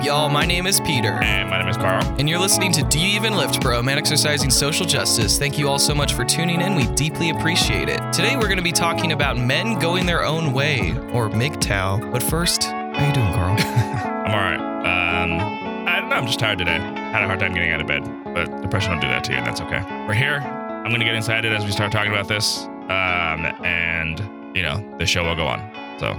up, y'all? My name is Peter. And my name is Carl. And you're listening to Do You Even Lift, Bro? Man Exercising Social Justice. Thank you all so much for tuning in. We deeply appreciate it. Today we're going to be talking about men going their own way, or MGTOW. But first, how you doing, Carl? I'm all right. Um, I don't know. I'm just tired today. Had a hard time getting out of bed, but depression will do that to you, and that's okay. We're here. I'm going to get inside it as we start talking about this. Um, and, you know, the show will go on. So,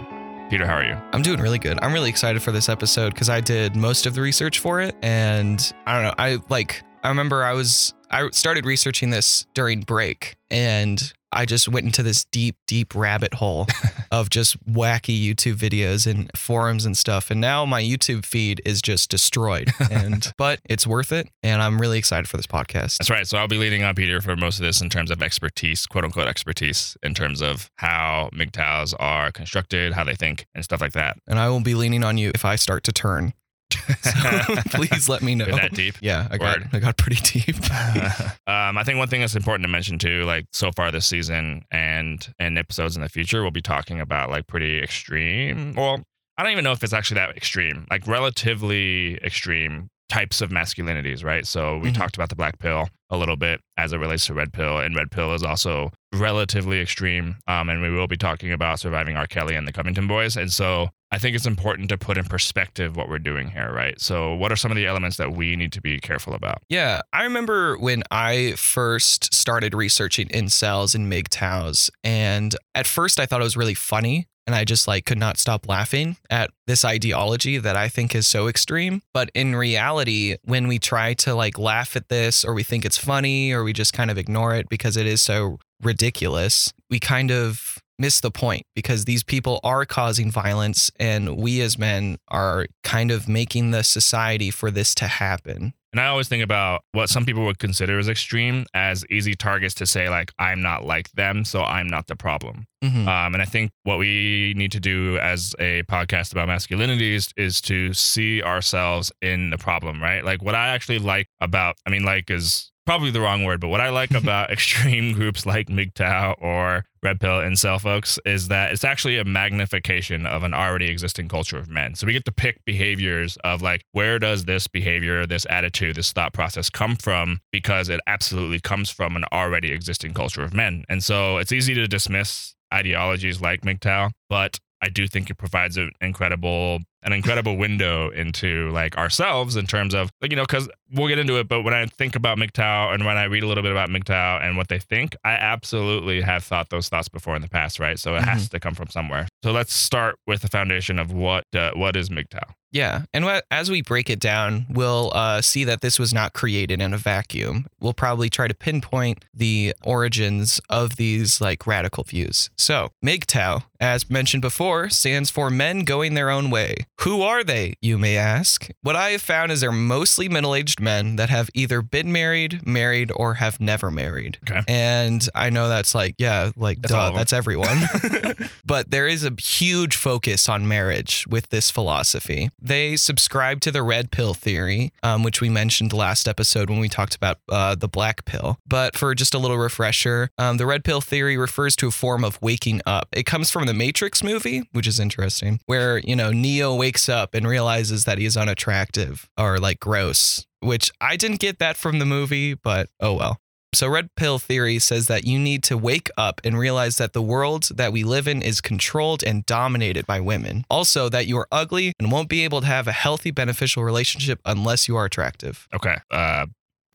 Peter, how are you? I'm doing really good. I'm really excited for this episode because I did most of the research for it. And I don't know, I like, I remember I was, I started researching this during break and I just went into this deep, deep rabbit hole of just wacky YouTube videos and forums and stuff. And now my YouTube feed is just destroyed. And but it's worth it. And I'm really excited for this podcast. That's right. So I'll be leading on Peter for most of this in terms of expertise, quote unquote expertise, in terms of how MGTOWs are constructed, how they think, and stuff like that. And I will be leaning on you if I start to turn. So please let me know. Is that deep? Yeah, I got I got pretty deep. um, I think one thing that's important to mention too, like so far this season and and episodes in the future, we'll be talking about like pretty extreme. Well, I don't even know if it's actually that extreme, like relatively extreme types of masculinities, right? So we Mhm. talked about the black pill a little bit as it relates to red pill, and red pill is also relatively extreme. Um, and we will be talking about surviving R. Kelly and the Covington boys. And so I think it's important to put in perspective what we're doing here, right? So what are some of the elements that we need to be careful about? Yeah, I remember when I first started researching incels and MGTOWs, and at first I thought it was really funny, and I just like could not stop laughing at this ideology that I think is so extreme. But in reality, when we try to like laugh at this, or we think it's funny, or we just kind of ignore it because it is so ridiculous, we kind of miss the point because these people are causing violence and we as men are kind of making the society for this to happen. And I always think about what some people would consider as extreme as easy targets to say, like, I'm not like them, so I'm not the problem. Mhm. Um, and I think what we need to do as a podcast about masculinities is to see ourselves in the problem, right? Like, what I actually like about, I mean, like is probably the wrong word, but what I like about extreme groups like MGTOW or Red Pill incel folks is that it's actually a magnification of an already existing culture of men. So we get to pick behaviors of like, where does this behavior, this attitude, this thought process come from? Because it absolutely comes from an already existing culture of men. And so it's easy to dismiss ideologies like MGTOW, but I do think it provides an incredible an incredible window into like ourselves in terms of like you know because we'll get into it but when I think about MGTOW and when I read a little bit about MGTOW and what they think I absolutely have thought those thoughts before in the past right so it has to come from somewhere so let's start with the foundation of what uh, what is MGTOW Yeah, and wha- as we break it down, we'll uh, see that this was not created in a vacuum. We'll probably try to pinpoint the origins of these like radical views. So, MGTOW, as mentioned before, stands for Men Going Their Own Way. Who are they, you may ask? What I have found is they're mostly middle-aged men that have either been married, married, or have never married. Okay. And I know that's like, yeah, like That's duh, that's everyone. but there is a huge focus on marriage with this philosophy. They subscribe to the red pill theory, um, which we mentioned last episode when we talked about uh, the black pill. But for just a little refresher, um, the red pill theory refers to a form of waking up. It comes from the Matrix movie, which is interesting, where, you know, Neo wakes up and realizes that he's unattractive or like gross, which I didn't get that from the movie, but oh well. So, red pill theory says that you need to wake up and realize that the world that we live in is controlled and dominated by women. Also, that you are ugly and won't be able to have a healthy, beneficial relationship unless you are attractive. okay uh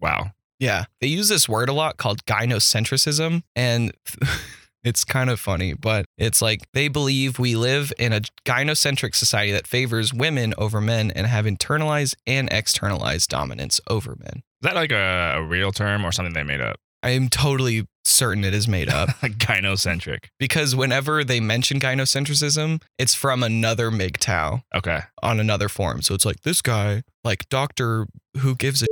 wow Yeah. They use this word a lot called gynocentrism. And it's kind of funny, but it's like they believe we live in a gynocentric society that favors women over men and have internalized and externalized dominance over men. is that like a, a real term or something they made up I am totally certain it is made up. like gynocentric because whenever they mention gynocentrism, it's from another MGTOW okay on another forum. So it's like this guy, like Doctor Who gives a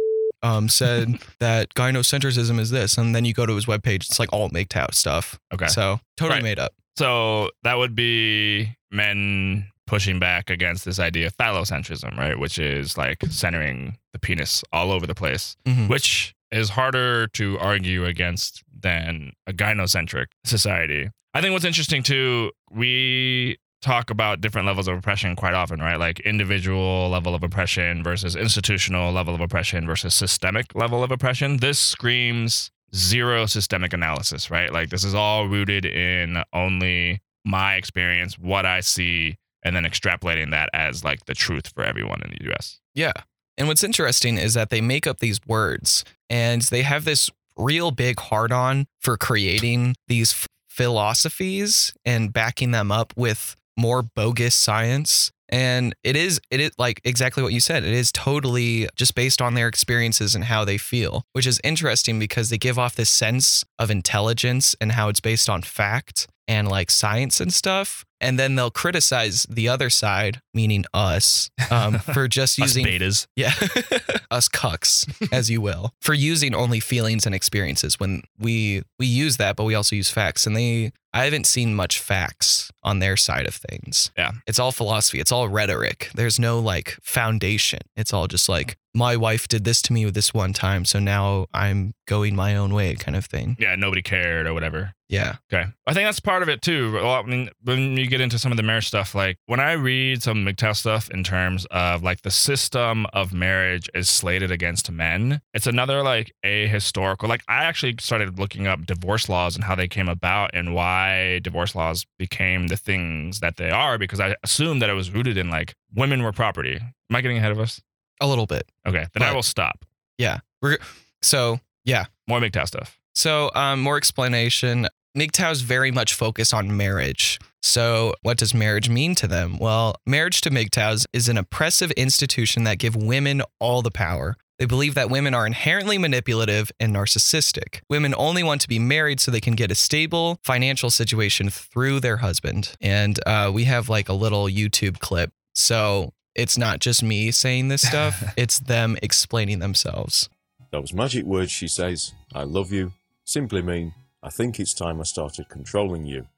um said that gynocentrism is this, and then you go to his webpage, it's like all MGTOW stuff. okay So totally Right. made up. So that would be men pushing back against this idea of phallocentrism, right? Which is like centering the penis all over the place, Mhm. which is harder to argue against than a gynocentric society. I think what's interesting too, we talk about different levels of oppression quite often, right? Like individual level of oppression versus institutional level of oppression versus systemic level of oppression. This screams zero systemic analysis, right? Like this is all rooted in only my experience, what I see, and then extrapolating that as like the truth for everyone in the US. Yeah. And what's interesting is that they make up these words and they have this real big hard on for creating these philosophies and backing them up with more bogus science. And it is, it is like exactly what you said. It is totally just based on their experiences and how they feel, which is interesting because they give off this sense of intelligence and how it's based on fact and like science and stuff. And then they'll criticize the other side, meaning us, um, for just Us using betas. yeah, us cucks, as you will, for using only feelings and experiences when we we use that, but we also use facts. And they, I haven't seen much facts on their side of things. Yeah. it's all philosophy. It's all rhetoric. There's no like foundation. It's all just like my wife did this to me this one time, so now I'm going my own way, kind of thing. Yeah, nobody cared or whatever. Yeah, Okay. I think that's part of it too. Well, I mean, when you get into some of the marriage stuff, like when I read some MGTOW stuff in terms of like the system of marriage is slated against men, it's another like a historical. Like I actually started looking up divorce laws and how they came about and why divorce laws became the things that they are because I assumed that it was rooted in like women were property. Am I getting ahead of us? a little bit. Okay. Then I will stop. Yeah, we're so yeah. More MGTOW stuff. So, um, more explanation. MGTOWs very much focus on marriage. So, what does marriage mean to them? Well, marriage to MGTOWs is an oppressive institution that give women all the power. They believe that women are inherently manipulative and narcissistic. Women only want to be married so they can get a stable financial situation through their husband. And uh, we have like a little YouTube clip. So it's not just me saying this stuff, it's them explaining themselves. Those magic words she says, I love you, simply mean, I think it's time I started controlling you.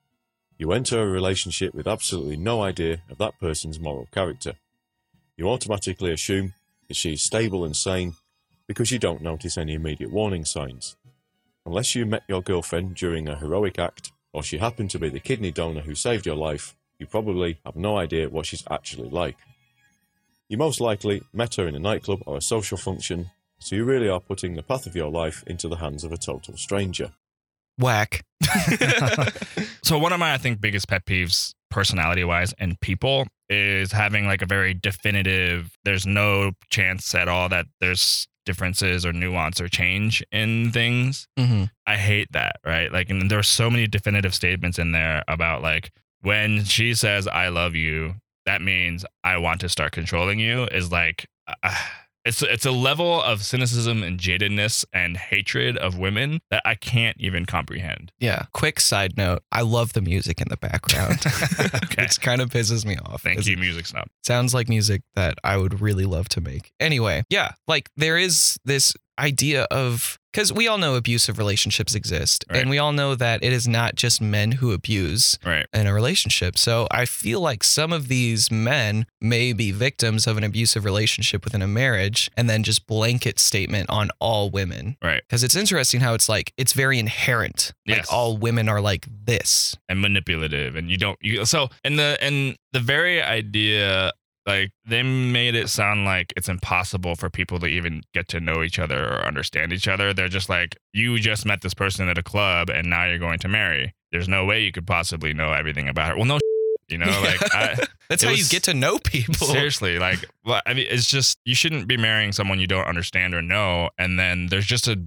You enter a relationship with absolutely no idea of that person's moral character. You automatically assume that she is stable and sane because you don't notice any immediate warning signs. Unless you met your girlfriend during a heroic act or she happened to be the kidney donor who saved your life, you probably have no idea what she's actually like. You most likely met her in a nightclub or a social function so you really are putting the path of your life into the hands of a total stranger. Whack. So one of my I think biggest pet peeves personality wise and people is having like a very definitive there's no chance at all that there's differences or nuance or change in things. hmm I hate that, right? Like and there are so many definitive statements in there about like when she says I love you, that means I want to start controlling you is like uh, it's it's a level of cynicism and jadedness and hatred of women that I can't even comprehend. Yeah. Quick side note: I love the music in the background. Okay. It kind of pisses me off. Thank It's- you, music snob. Sounds like music that I would really love to make. Anyway, yeah, like there is this idea of because we all know abusive relationships exist, Right. and we all know that it is not just men who abuse Right. in a relationship. So I feel like some of these men may be victims of an abusive relationship within a marriage, and then just blanket statement on all women. Right. Because it's interesting how it's like it's very inherent. Like all women are like this. and manipulative and you don't you so and the and the very idea like they made it sound like it's impossible for people to even get to know each other or understand each other. They're just like you just met this person at a club and now you're going to marry. There's no way you could possibly know everything about her. Well no you know like I, That's It how you get to know people. Seriously, like, well, I mean, it's just you shouldn't be marrying someone you don't understand or know, and then there's just a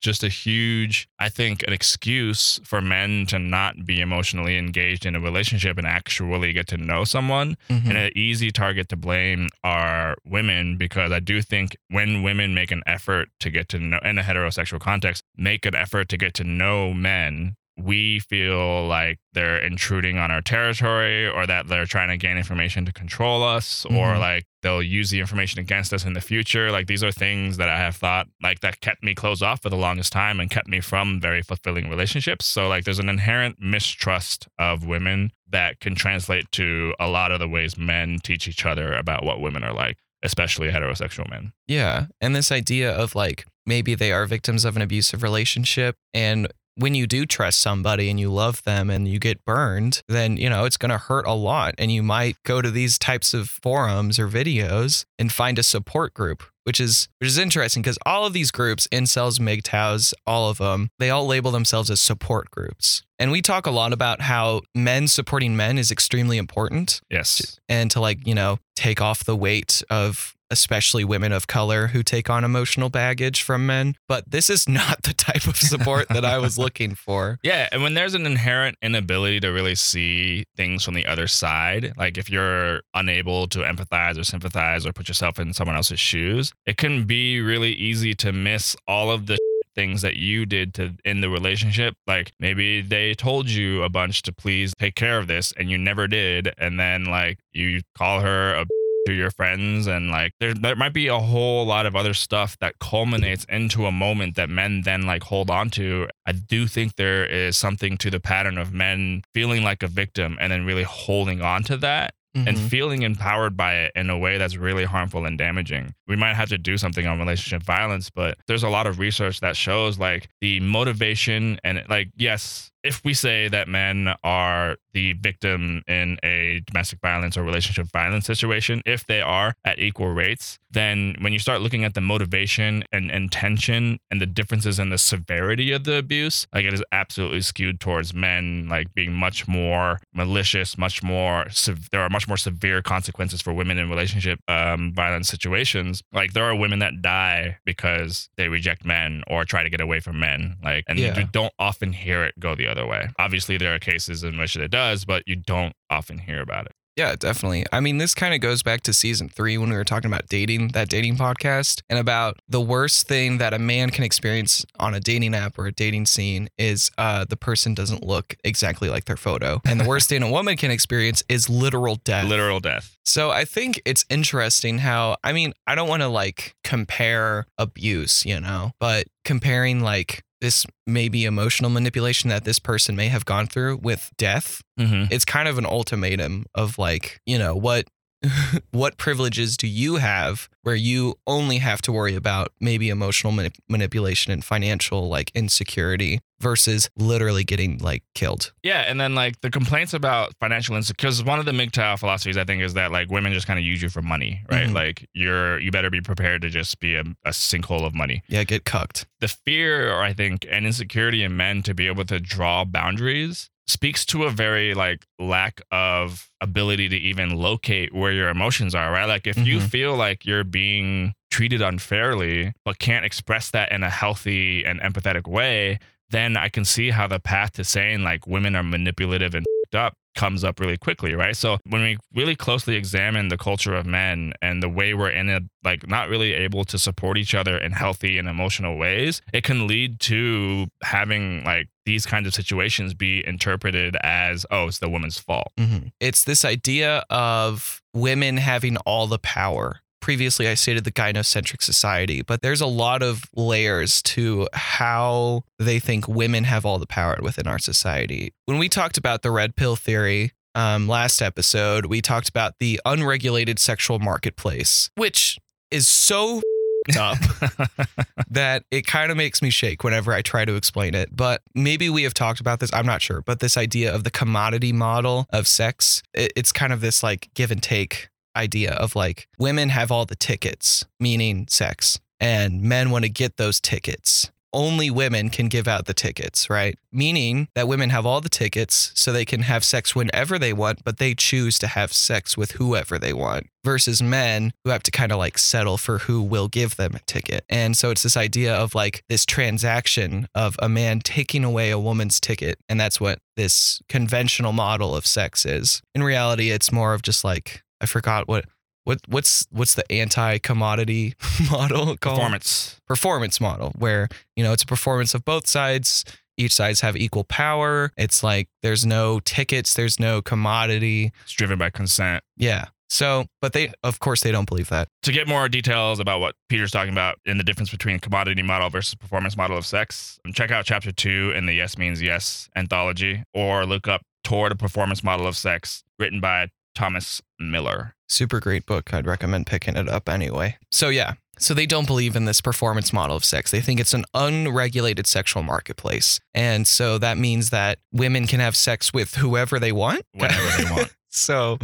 just a huge, I think, an excuse for men to not be emotionally engaged in a relationship and actually get to know someone. Mhm. And an easy target to blame are women because I do think when women make an effort to get to know in a heterosexual context, make an effort to get to know men, we feel like they're intruding on our territory or that they're trying to gain information to control us or Mhm. like they'll use the information against us in the future. Like these are things that I have thought like that kept me closed off for the longest time and kept me from very fulfilling relationships. So like there's an inherent mistrust of women that can translate to a lot of the ways men teach each other about what women are like, especially heterosexual men. Yeah. And this idea of like maybe they are victims of an abusive relationship and when you do trust somebody and you love them and you get burned, then, you know, it's going to hurt a lot. And you might go to these types of forums or videos and find a support group which is which is interesting because all of these groups, incels, MGTOWs, all of them, they all label themselves as support groups. And we talk a lot about how men supporting men is extremely important Yes. and to like, you know, take off the weight of especially women of color who take on emotional baggage from men. But this is not the type of support that I was looking for. Yeah, and when there's an inherent inability to really see things from the other side, like if you're unable to empathize or sympathize or put yourself in someone else's shoes, it can be really easy to miss all of the things that you did to in the relationship like maybe they told you a bunch to please take care of this and you never did and then like you call her a to your friends and like there there might be a whole lot of other stuff that culminates into a moment that men then like hold on to. I do think there is something to the pattern of men feeling like a victim and then really holding on to that and Mhm. feeling empowered by it in a way that's really harmful and damaging. We might have to do something on relationship violence, but there's a lot of research that shows like the motivation and like yes, if we say that men are the victim in a domestic violence or relationship violence situation, if they are at equal rates, then when you start looking at the motivation and intention and the differences in the severity of the abuse, like it is absolutely skewed towards men, like being much more malicious, much more, sev- there are much more severe consequences for women in relationship um, violence situations. Like there are women that die because they reject men or try to get away from men. Like, and Yeah. you don't often hear it go the other way. Obviously, there are cases in which it does, but you don't often hear about it. Yeah, definitely. I mean, this kind of goes back to season three when we were talking about dating, that dating podcast, and about the worst thing that a man can experience on a dating app or a dating scene is uh, the person doesn't look exactly like their photo. And the worst thing a woman can experience is literal death. Literal death. So I think it's interesting how, I mean, I don't want to like compare abuse, you know, but comparing like this maybe emotional manipulation that this person may have gone through with death Mm-hmm. it's kind of an ultimatum of like you know what what privileges do you have where you only have to worry about maybe emotional manip- manipulation and financial like insecurity versus literally getting like killed Yeah, and then like the complaints about financial insecurity, because one of the MGTOW philosophies I think is that like women just kind of use you for money, right? Mhm. Like you're you better be prepared to just be a, a sinkhole of money. yeah get cucked The fear, or I think, and insecurity in men to be able to draw boundaries speaks to a very like lack of ability to even locate where your emotions are, right? Like if you Mhm. feel like you're being treated unfairly but can't express that in a healthy and empathetic way, then I can see how the path to saying like women are manipulative and up comes up really quickly, right? So when we really closely examine the culture of men and the way we're in it, like not really able to support each other in healthy and emotional ways, it can lead to having like these kinds of situations be interpreted as, oh, it's the woman's fault. Mhm. it's this idea of women having all the power previously I stated the gynocentric society, but there's a lot of layers to how they think women have all the power within our society. When we talked about the red pill theory um, last episode, we talked about the unregulated sexual marketplace, which is so up that it kind of makes me shake whenever I try to explain it. But maybe we have talked about this. I'm not sure. But this idea of the commodity model of sex, it, it's kind of this like give and take idea of like women have all the tickets, meaning sex, and men want to get those tickets. Only women can give out the tickets, right? Meaning that women have all the tickets so they can have sex whenever they want, but they choose to have sex with whoever they want versus men who have to kind of like settle for who will give them a ticket. And so it's this idea of like this transaction of a man taking away a woman's ticket. And that's what this conventional model of sex is. In reality, it's more of just like, I forgot what. What what's what's the anti-commodity model called? Performance. performance model where you know it's a performance of both sides each sides have equal power it's like there's no tickets there's no commodity It's driven by consent. yeah so but they of course they don't believe that To get more details about what Peter's talking about in the difference between commodity model versus performance model of sex, check out chapter two in the Yes Means Yes anthology, or look up Toward a Performance Model of Sex, written by Thomas Millar. super great book i'd recommend picking it up anyway so yeah So they don't believe in this performance model of sex. They think it's an unregulated sexual marketplace. And so that means that women can have sex with whoever they want. Whenever they want. So,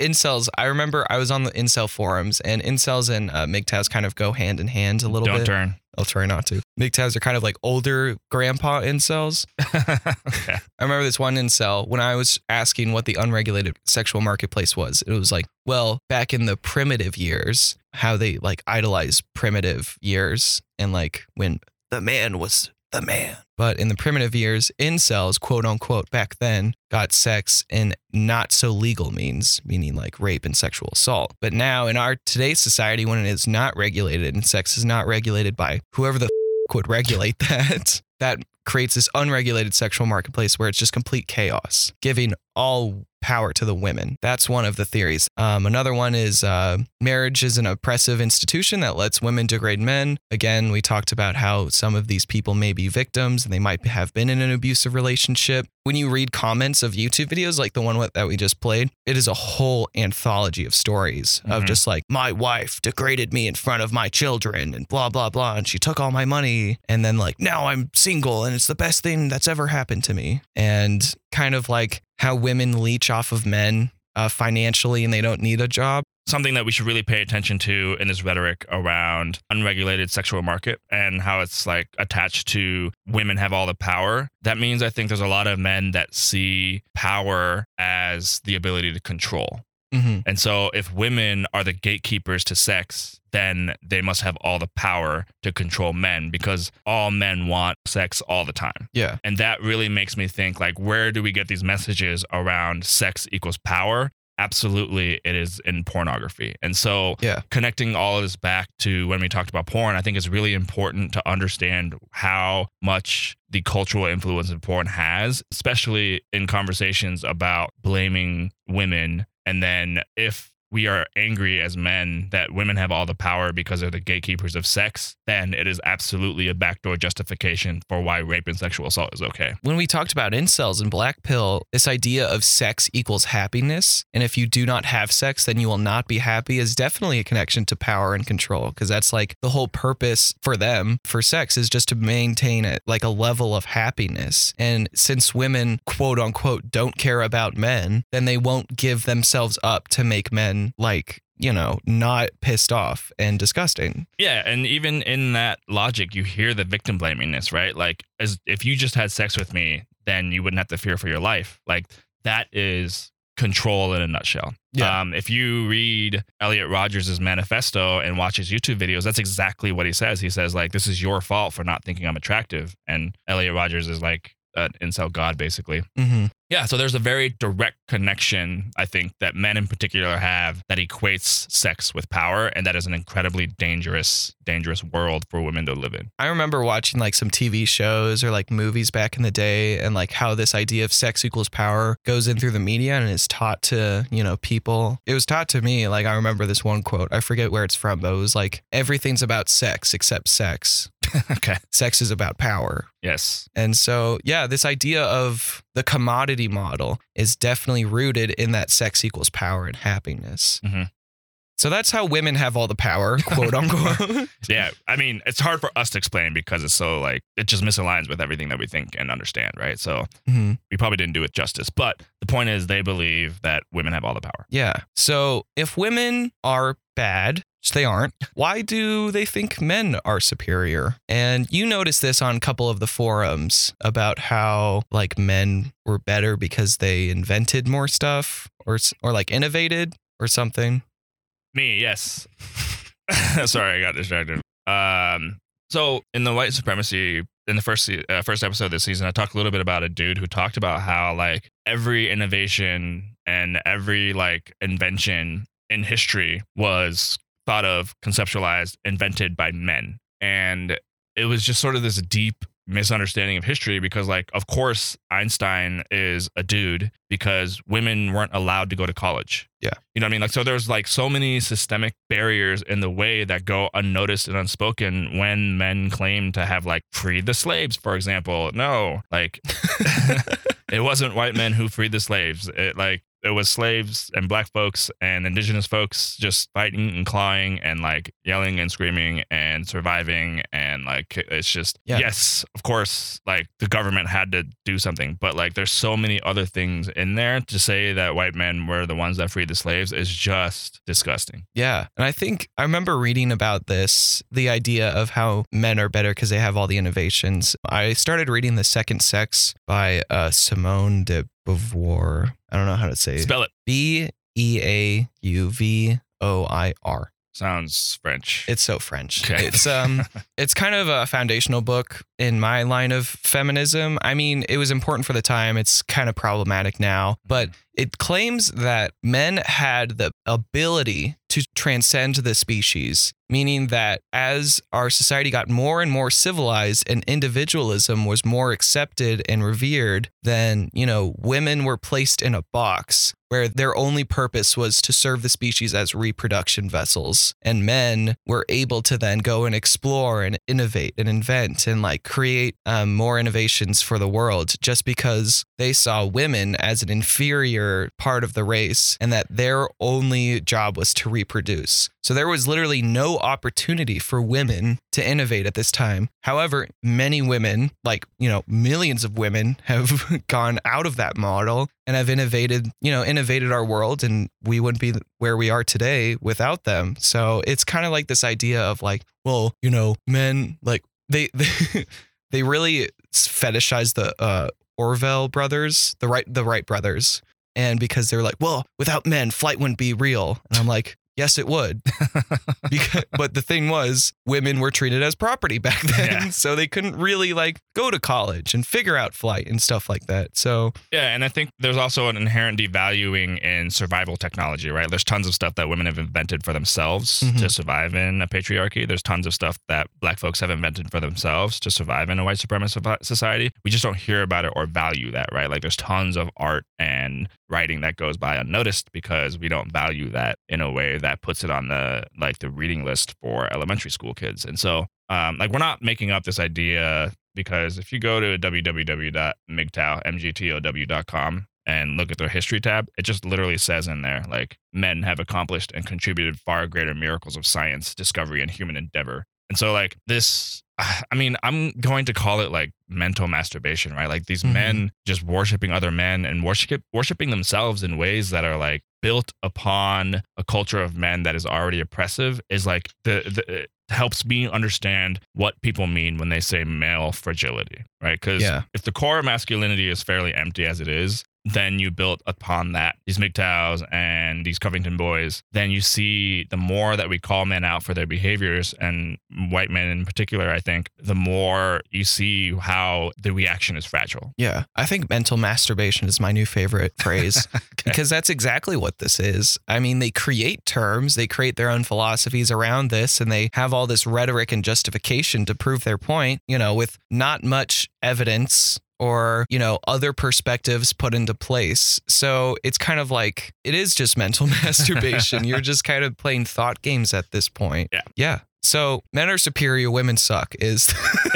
incels, I remember I was on the incel forums, and incels and uh, MGTOWs kind of go hand in hand a little bit. Don't bit. turn. I'll try not to. MGTOWs are kind of like older grandpa incels. okay. I remember this one incel when I was asking what the unregulated sexual marketplace was. It was like, well, back in the primitive years, how they like idolize primitive years and like when the man was the man. But in the primitive years, incels, quote unquote, back then got sex in not so legal means, meaning like rape and sexual assault. But now in our today's society, when it is not regulated and sex is not regulated by whoever the f- would regulate that, that creates this unregulated sexual marketplace where it's just complete chaos, giving all power to the women. That's one of the theories. Um, another one is uh, marriage is an oppressive institution that lets women degrade men. Again, we talked about how some of these people may be victims and they might have been in an abusive relationship. When you read comments of YouTube videos like the one that we just played, it is a whole anthology of stories of Mhm. just like, my wife degraded me in front of my children and blah, blah, blah. And she took all my money. And then, like, now I'm single and it's the best thing that's ever happened to me. And kind of like how women leech off of men uh, financially and they don't need a job. something that we should really pay attention to in this rhetoric around unregulated sexual market and how it's like attached to women have all the power. That means I think there's a lot of men that see power as the ability to control. Mm-hmm. And so if women are the gatekeepers to sex, then they must have all the power to control men because all men want sex all the time. Yeah. And that really makes me think like where do we get these messages around sex equals power? Absolutely it is in pornography. And so Yeah. connecting all of this back to when we talked about porn, I think it's really important to understand how much the cultural influence of porn has, especially in conversations about blaming women. And then if we are angry as men that women have all the power because they're the gatekeepers of sex, then it is absolutely a backdoor justification for why rape and sexual assault is okay. When we talked about incels and black pill, this idea of sex equals happiness. And if you do not have sex, then you will not be happy is definitely a connection to power and control. Because that's like the whole purpose for them for sex is just to maintain it like a level of happiness. And since women, quote unquote, don't care about men, then they won't give themselves up to make men like, you know, not pissed off and disgusting. Yeah, and even in that logic, you hear the victim blamingness, right? Like, as if you just had sex with me, then you wouldn't have to fear for your life. Like, that is control in a nutshell. Yeah. Um, if you read Elliot Rogers' manifesto and watch his YouTube videos, that's exactly what he says. He says, like, this is your fault for not thinking I'm attractive. And Elliot Rogers is like an incel god, basically. Mm-hmm. Yeah, so there's a very direct connection, I think, that men in particular have that equates sex with power, and that is an incredibly dangerous, dangerous world for women to live in. I remember watching like some TV shows or like movies back in the day and like how this idea of sex equals power goes in through the media and is taught to, you know, people. It was taught to me. Like I remember this one quote. I forget where it's from, but it was like everything's about sex except sex. okay. Sex is about power. Yes. And so, yeah, this idea of the commodity model is definitely rooted in that sex equals power and happiness. Mhm. So that's how women have all the power, quote unquote. Yeah. I mean, it's hard for us to explain because it's so like it just misaligns with everything that we think and understand, right? So Mhm. we probably didn't do it justice. But the point is, they believe that women have all the power. Yeah. So if women are bad, which they aren't, why do they think men are superior? And you notice this on a couple of the forums about how like men were better because they invented more stuff or or like innovated or something. Me, yes. Sorry, I got distracted. Um, so in the white supremacy in the first uh, first episode of this season, I talked a little bit about a dude who talked about how like every innovation and every like invention in history was thought of, conceptualized, invented by men, and it was just sort of this deep misunderstanding of history because like of course Einstein is a dude because women weren't allowed to go to college. Yeah. You know what I mean? Like so there's like so many systemic barriers in the way that go unnoticed and unspoken when men claim to have like freed the slaves, for example. No, like it wasn't white men who freed the slaves. It like it was slaves and black folks and indigenous folks just fighting and clawing and like yelling and screaming and surviving and like it's just Yeah. yes of course like the government had to do something but like there's so many other things in there to say that white men were the ones that freed the slaves is just disgusting Yeah. And I think I remember reading about this the idea of how men are better because they have all the innovations. I started reading The Second Sex by uh, Simone de Beauvoir. I don't know how to say it. spell it B E A U V O I R. sounds french It's so French. Okay. It's um it's kind of a foundational book in my line of feminism. I mean, it was important for the time. It's kind of problematic now, but it claims that men had the ability to transcend the species, meaning that as our society got more and more civilized and individualism was more accepted and revered, then, you know, women were placed in a box where their only purpose was to serve the species as reproduction vessels. And men were able to then go and explore and innovate and invent and like create um, more innovations for the world just because they saw women as an inferior part of the race and that their only job was to reproduce. So there was literally no opportunity for women to innovate at this time. However, many women, like, you know, millions of women have gone out of that model and have innovated, you know, innovated our world and we wouldn't be where we are today without them. So it's kind of like this idea of like, well, you know, men like they they, they really fetishize the uh Orville brothers, the right the Wright brothers. And because they're like, well, without men, flight wouldn't be real. And I'm like, yes, it would. because, but the thing was, women were treated as property back then. Yeah. So they couldn't really like go to college and figure out flight and stuff like that. So Yeah, and I think there's also an inherent devaluing in survival technology, right? There's tons of stuff that women have invented for themselves Mhm. to survive in a patriarchy. There's tons of stuff that black folks have invented for themselves to survive in a white supremacist society. We just don't hear about it or value that, right? Like there's tons of art and writing that goes by unnoticed because we don't value that in a way that puts it on the like the reading list for elementary school kids. And so um, like we're not making up this idea because if you go to www.mgtow.com and look at their history tab, it just literally says in there like men have accomplished and contributed far greater miracles of science, discovery, and human endeavor. And so like this I mean, I'm going to call it like mental masturbation, right? Like these Mhm. men just worshiping other men and worship worshiping themselves in ways that are like built upon a culture of men that is already oppressive is like the, the it helps me understand what people mean when they say male fragility, right? Because Yeah. if the core of masculinity is fairly empty as it is, then you built upon that these MGTOWs and these Covington boys. Then you see the more that we call men out for their behaviors, and white men in particular, I think, the more you see how the reaction is fragile. Yeah, I think mental masturbation is my new favorite phrase Okay. because that's exactly what this is. I mean, they create terms, they create their own philosophies around this, and they have all this rhetoric and justification to prove their point, you know, with not much evidence or, you know, other perspectives put into place. So it's kind of like it is just mental masturbation. You're just kind of playing thought games at this point. Yeah. Yeah. So men are superior, women suck is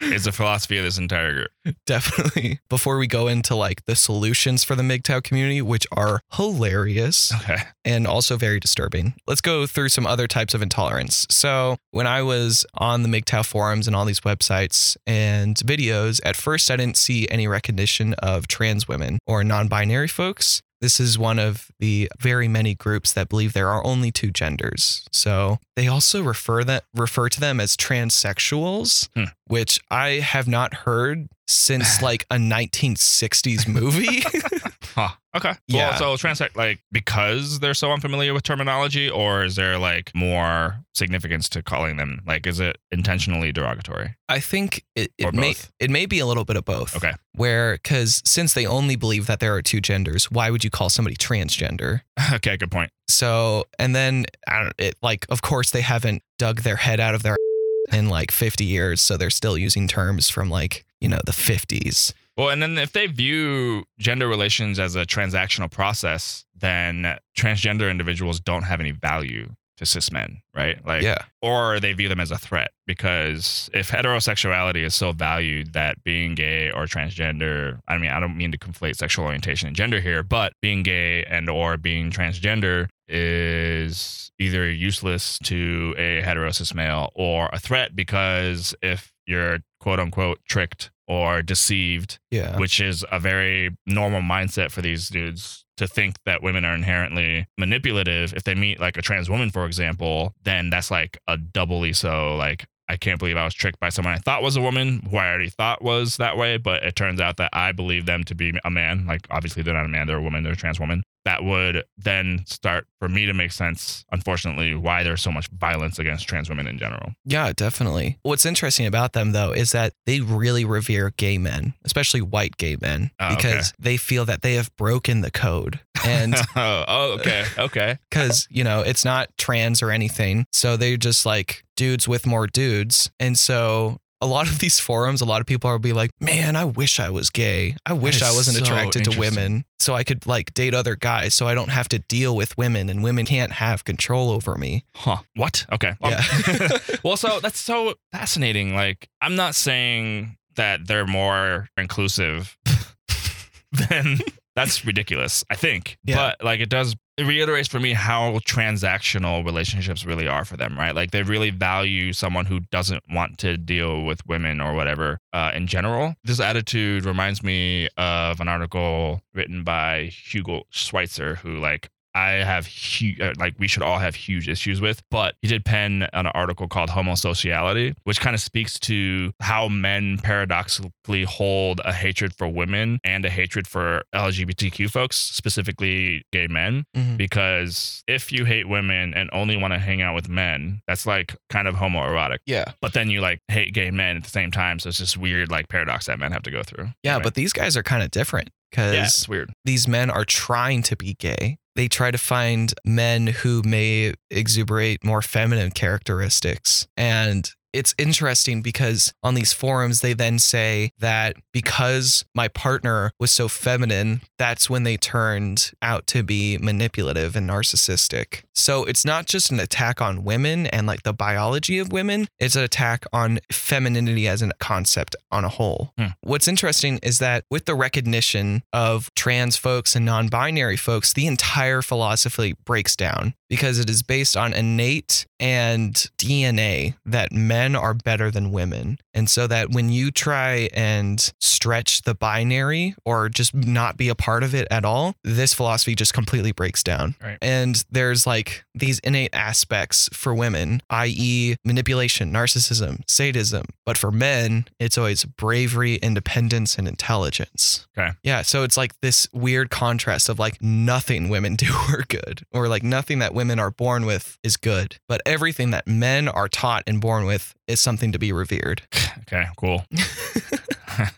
it's the philosophy of this entire group. Definitely. Before we go into like the solutions for the MGTOW community, which are hilarious Okay. and also very disturbing, let's go through some other types of intolerance. So, when I was on the MGTOW forums and all these websites and videos, at first I didn't see any recognition of trans women or non binary folks. This is one of the very many groups that believe there are only two genders. So they also refer that refer to them as transsexuals, Hmm. which I have not heard since like a 1960s movie. Huh. Okay. Yeah. Well, so transact like because they're so unfamiliar with terminology, or is there like more significance to calling them? Like, is it intentionally derogatory? I think it, it may it may be a little bit of both. Okay. Where because since they only believe that there are two genders, why would you call somebody transgender? okay. Good point. So and then I don't it like of course they haven't dug their head out of their in like 50 years, so they're still using terms from like you know the 50s. Well, and then if they view gender relations as a transactional process, then transgender individuals don't have any value. to cis men, right? Like, yeah. or they view them as a threat because if heterosexuality is so valued that being gay or transgender, I mean, I don't mean to conflate sexual orientation and gender here, but being gay and or being transgender is either useless to a heterosis male or a threat because if you're quote unquote tricked or deceived, Yeah. which is a very normal mindset for these dudes to think that women are inherently manipulative. If they meet like a trans woman, for example, then that's like a doubly so like I can't believe I was tricked by someone I thought was a woman who I already thought was that way, but it turns out that I believe them to be a man. Like obviously they're not a man, they're a woman, they're a trans woman. That would then start for me to make sense, unfortunately, why there's so much violence against trans women in general. Yeah, definitely. What's interesting about them, though, is that they really revere gay men, especially white gay men, Oh, okay. because they feel that they have broken the code. And oh, oh, okay, okay. because, you know, it's not trans or anything. So they're just like dudes with more dudes. And so a lot of these forums, a lot of people are be like, man, I wish I was gay. I wish I wasn't so attracted to women so I could like date other guys so I don't have to deal with women and women can't have control over me. Huh. What? Okay. Well, Yeah. well, so that's so fascinating. Like, I'm not saying that they're more inclusive than that's ridiculous, I think. Yeah. But like it does it reiterates for me how transactional relationships really are for them, right? Like they really value someone who doesn't want to deal with women or whatever uh, in general. This attitude reminds me of an article written by Hugo Schwyzer, who like I have huge, uh, like we should all have huge issues with. But he did pen an article called Homosociality, which kind of speaks to how men paradoxically hold a hatred for women and a hatred for LGBTQ folks, specifically gay men. Mhm. Because if you hate women and only want to hang out with men, that's like kind of homoerotic. Yeah. But then you like hate gay men at the same time. So it's this weird like paradox that men have to go through. Yeah, Anyway. but these guys are kind of different because yeah, it's weird. these men are trying to be gay. They try to find men who may exuberate more feminine characteristics. And it's interesting because on these forums, they then say that because my partner was so feminine, that's when they turned out to be manipulative and narcissistic. So it's not just an attack on women and like the biology of women, it's an attack on femininity as a concept on a whole. Hmm. What's interesting is that with the recognition of trans folks and non binary folks, the entire philosophy breaks down because it is based on innate and DNA that men are better than women. And so that when you try and stretch the binary or just not be a part of it at all, this philosophy just completely breaks down. Right. And there's like these innate aspects for women, i.e., manipulation, narcissism, sadism. But for men, it's always bravery, independence, and intelligence. Okay. Yeah. So it's like this weird contrast of like nothing women do are good, or like nothing that women are born with is good. But everything that men are taught and born with is something to be revered. Okay, cool.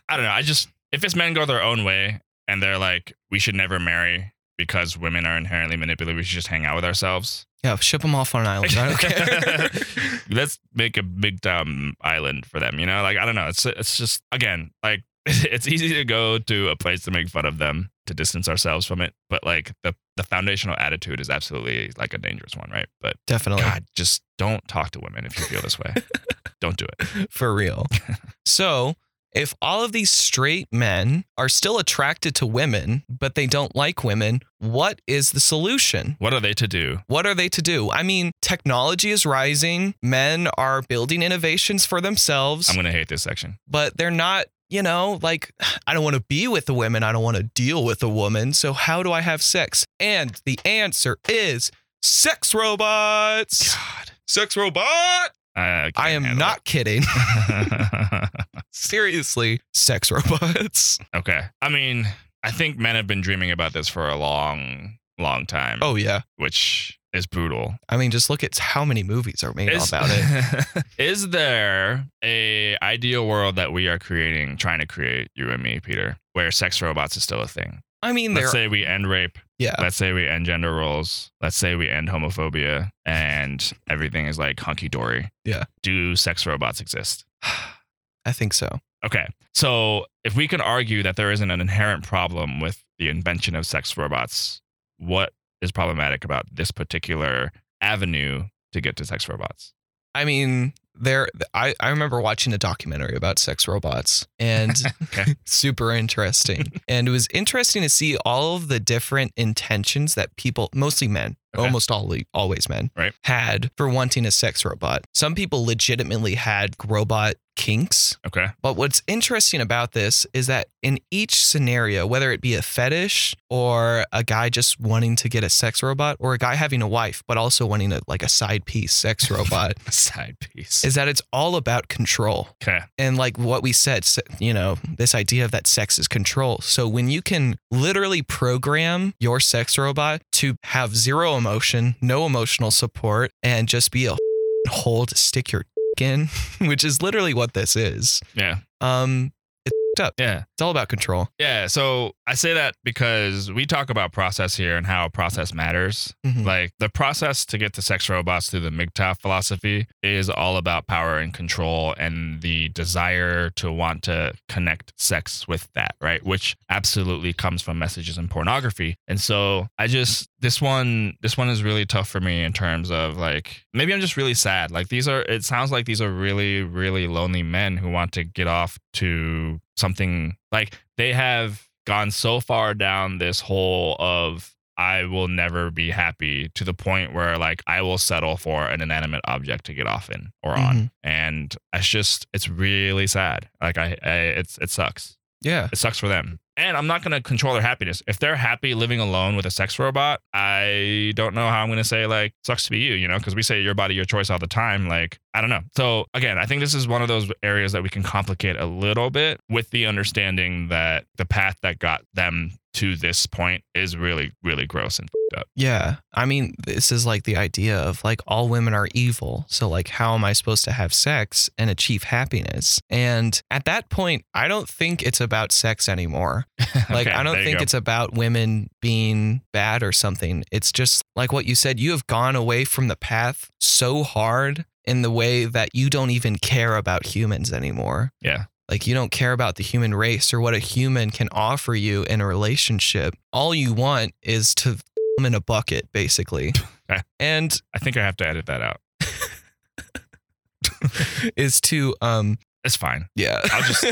I don't know. I just if it's men go their own way and they're like, we should never marry because women are inherently manipulative, we should just hang out with ourselves. Yeah. Ship them off on an island. I don't care. Let's make a big dumb island for them. You know, like I don't know. It's it's just again like it's easy to go to a place to make fun of them to distance ourselves from it, but like the the foundational attitude is absolutely like a dangerous one, right? But Definitely. God, just don't talk to women if you feel this way. don't do it. for real. so, if all of these straight men are still attracted to women, but they don't like women, what is the solution? What are they to do? What are they to do? I mean, technology is rising, men are building innovations for themselves, I'm gonna hate this section. but they're not. You know, like, I don't want to be with a woman. I don't want to deal with a woman. So, how do I have sex? And the answer is sex robots. God, Sex robot. I, I am not kidding. Seriously, sex robots. okay. I mean, I think men have been dreaming about this for a long, long time. Oh yeah. which is brutal. I mean, just look at how many movies are made Is, about it. is there a ideal world that we are creating, trying to create, you and me, Peter, where sex robots is still a thing? I mean, Let's say we end rape. Yeah. Let's say we end gender roles. Let's say we end homophobia and everything is like hunky dory. Yeah. Do sex robots exist? I think so. Okay. So if we can argue that there isn't an inherent problem with the invention of sex robots, what is problematic about this particular avenue to get to sex robots. I mean, there I, I remember watching a documentary about sex robots and Okay. super interesting. and it was interesting to see all of the different intentions that people, mostly men, Okay. almost all, always men, Right. had for wanting a sex robot. Some people legitimately had robot kinks. Okay. But what's interesting about this is that in each scenario, whether it be a fetish or a guy just wanting to get a sex robot or a guy having a wife, but also wanting a like a side piece sex robot, side piece. is that it's all about control. okay. And like what we said, you know, this idea of that sex is control. So when you can literally program your sex robot to have zero emotion, no emotional support, and just be a hold, stick your in, which is literally what this is. Yeah. Um, it's up. Yeah. It's all about control. Yeah. So I say that because we talk about process here and how process matters. Mhm. Like the process to get to sex robots through the MGTOW philosophy is all about power and control and the desire to want to connect sex with that, right? Which absolutely comes from messages in pornography. And so I just this one this one is really tough for me in terms of like maybe I'm just really sad. Like these are it sounds like these are really really lonely men who want to get off to something like they have gone so far down this hole of I will never be happy to the point where like I will settle for an inanimate object to get off in or on. Mhm. And it's just it's really sad. Like I, I it's it sucks. Yeah. It sucks for them. And I'm not going to control their happiness. If they're happy living alone with a sex robot, I don't know how I'm going to say, like, sucks to be you, you know, because we say your body, your choice all the time. Like, I don't know. So, again, I think this is one of those areas that we can complicate a little bit with the understanding that the path that got them to this point is really, really gross and up. Yeah. I mean, this is like the idea of like all women are evil. So, like, how am I supposed to have sex and achieve happiness? And at that point, I don't think it's about sex anymore. Like, Okay, I don't think it's about women being bad or something. It's just like what you said, you have gone away from the path so hard in the way that you don't even care about humans anymore. Yeah. Like you don't care about the human race or what a human can offer you in a relationship. All you want is to f- in a bucket, basically. And I think I have to edit that out. is to um It's fine. yeah. I'll just-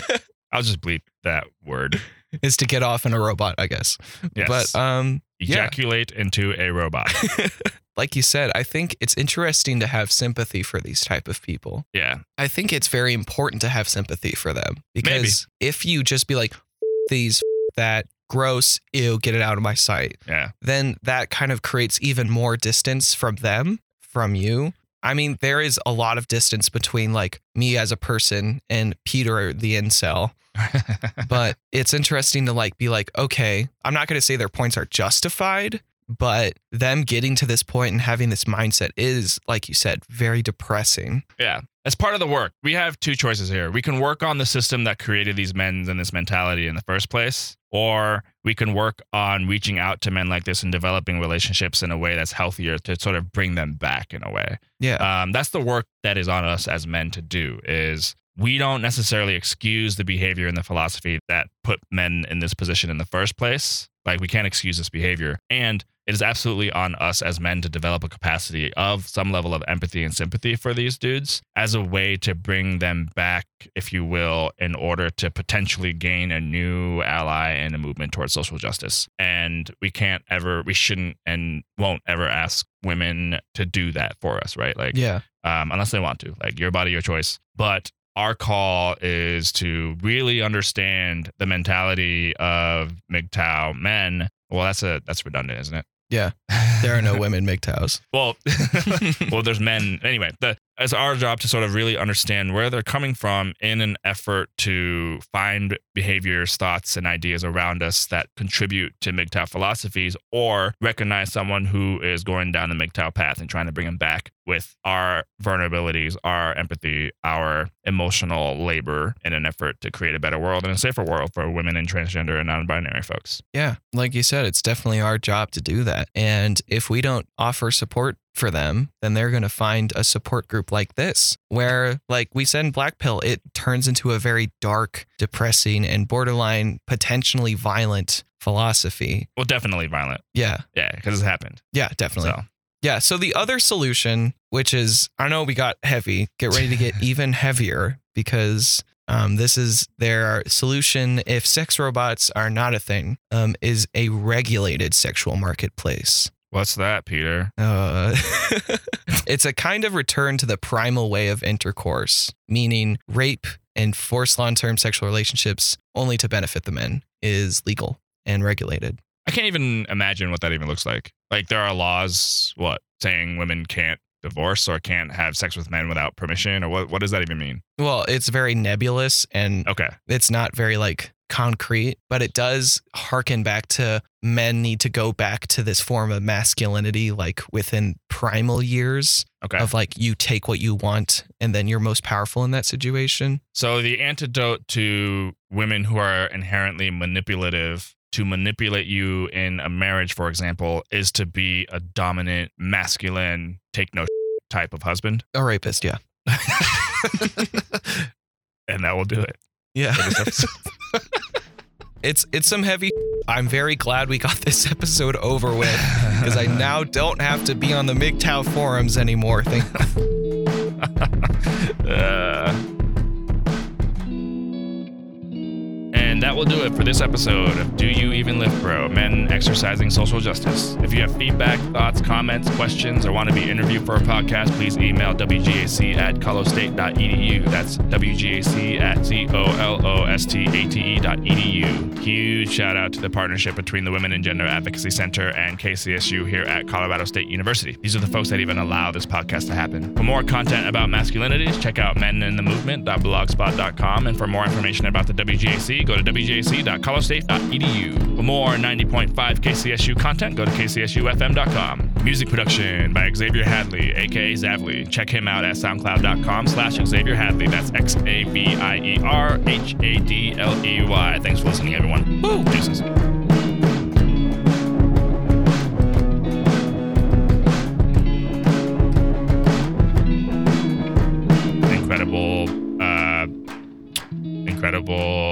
I'll just bleep that word. Is to get off in a robot, I guess. Yes. But um yeah. Ejaculate into a robot. like you said, I think it's interesting to have sympathy for these type of people. yeah. I think it's very important to have sympathy for them because if you just be like "F- these f- that gross ew get it out of my sight Yeah. then that kind of creates even more distance from them from you I mean there is a lot of distance between like me as a person and Peter the incel but it's interesting to like be like okay I'm not going to say their points are justified but them getting to this point and having this mindset is like you said very depressing Yeah. As part of the work, we have two choices here. We can work on the system that created these men and this mentality in the first place, or we can work on reaching out to men like this and developing relationships in a way that's healthier to sort of bring them back in a way. yeah Um, that's the work that is on us as men to do is we don't necessarily excuse the behavior and the philosophy that put men in this position in the first place. Like we can't excuse this behavior. And it is absolutely on us as men to develop a capacity of some level of empathy and sympathy for these dudes as a way to bring them back, if you will, in order to potentially gain a new ally in a movement towards social justice. And we can't ever, we shouldn't and won't ever ask women to do that for us, right? Like, yeah um, unless they want to. Like your body, your choice. But our call is to really understand the mentality of MGTOW men. Well, that's a that's redundant, isn't it? Yeah. there are no women MGTOWs Well, well, there's men anyway. The, it's our job to sort of really understand where they're coming from in an effort to find behaviors, thoughts, and ideas around us that contribute to MGTOW philosophies, or recognize someone who is going down the MGTOW path and trying to bring them back with our vulnerabilities, our empathy, our emotional labor in an effort to create a better world and a safer world for women and transgender and non-binary folks. Yeah, like you said, it's definitely our job to do that. And if we don't offer support for them, then they're going to find a support group like this, where, like we said in Black Pill, it turns into a very dark, depressing, and borderline potentially violent philosophy. Well, definitely violent. Yeah, Yeah, because it's happened. yeah, definitely. So Yeah. So the other solution, which is, I know we got heavy, get ready to get even heavier because um, this is their solution if sex robots are not a thing, um, is a regulated sexual marketplace. What's that, Peter? Uh, it's a kind of return to the primal way of intercourse, meaning rape and forced long term sexual relationships only to benefit the men is legal and regulated. I can't even imagine what that even looks like. Like there are laws, what saying women can't divorce or can't have sex with men without permission, or what? What does that even mean? Well, it's very nebulous and Okay, it's not very like concrete, but it does harken back to men need to go back to this form of masculinity, like within primal years okay. of like you take what you want and then you're most powerful in that situation. So the antidote to women who are inherently manipulative to manipulate you in a marriage, for example, is to be a dominant, masculine, take no type of husband, A rapist, yeah. and that will do it. Yeah. it's it's some heavy I'm very glad we got this episode over with because I now don't have to be on the MGTOW forums anymore. Thank Uh, and that will do it for this episode of Do You Even Lift Bro? Men Exercising Social Justice. If you have feedback, thoughts, comments, questions, or want to be interviewed for a podcast, please email WGAC at colostate.edu. That's WGAC at C-O-L-O-S-T-A-T-E dot edu. Huge shout out to the partnership between the Women and Gender Advocacy Center and KCSU here at Colorado State University. These are the folks that even allow this podcast to happen. For more content about masculinities, check out meninthemovement.blogspot.com. And for more information about the WGAC, go to wgac.colostate.edu. For more 90.5 KCSU content, go to kcsufm.com. Music production by Xavier Hadley, aka Zavly. Check him out at soundcloud.com slash Xavier Hadley. That's X-A-V-I-E-R-H-A-D-L-E-Y. Thanks for listening, everyone. Woo! Deuces. Incredible, uh, incredible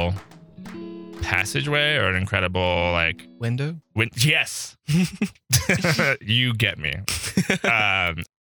passageway or an incredible like window. win- yes you get me um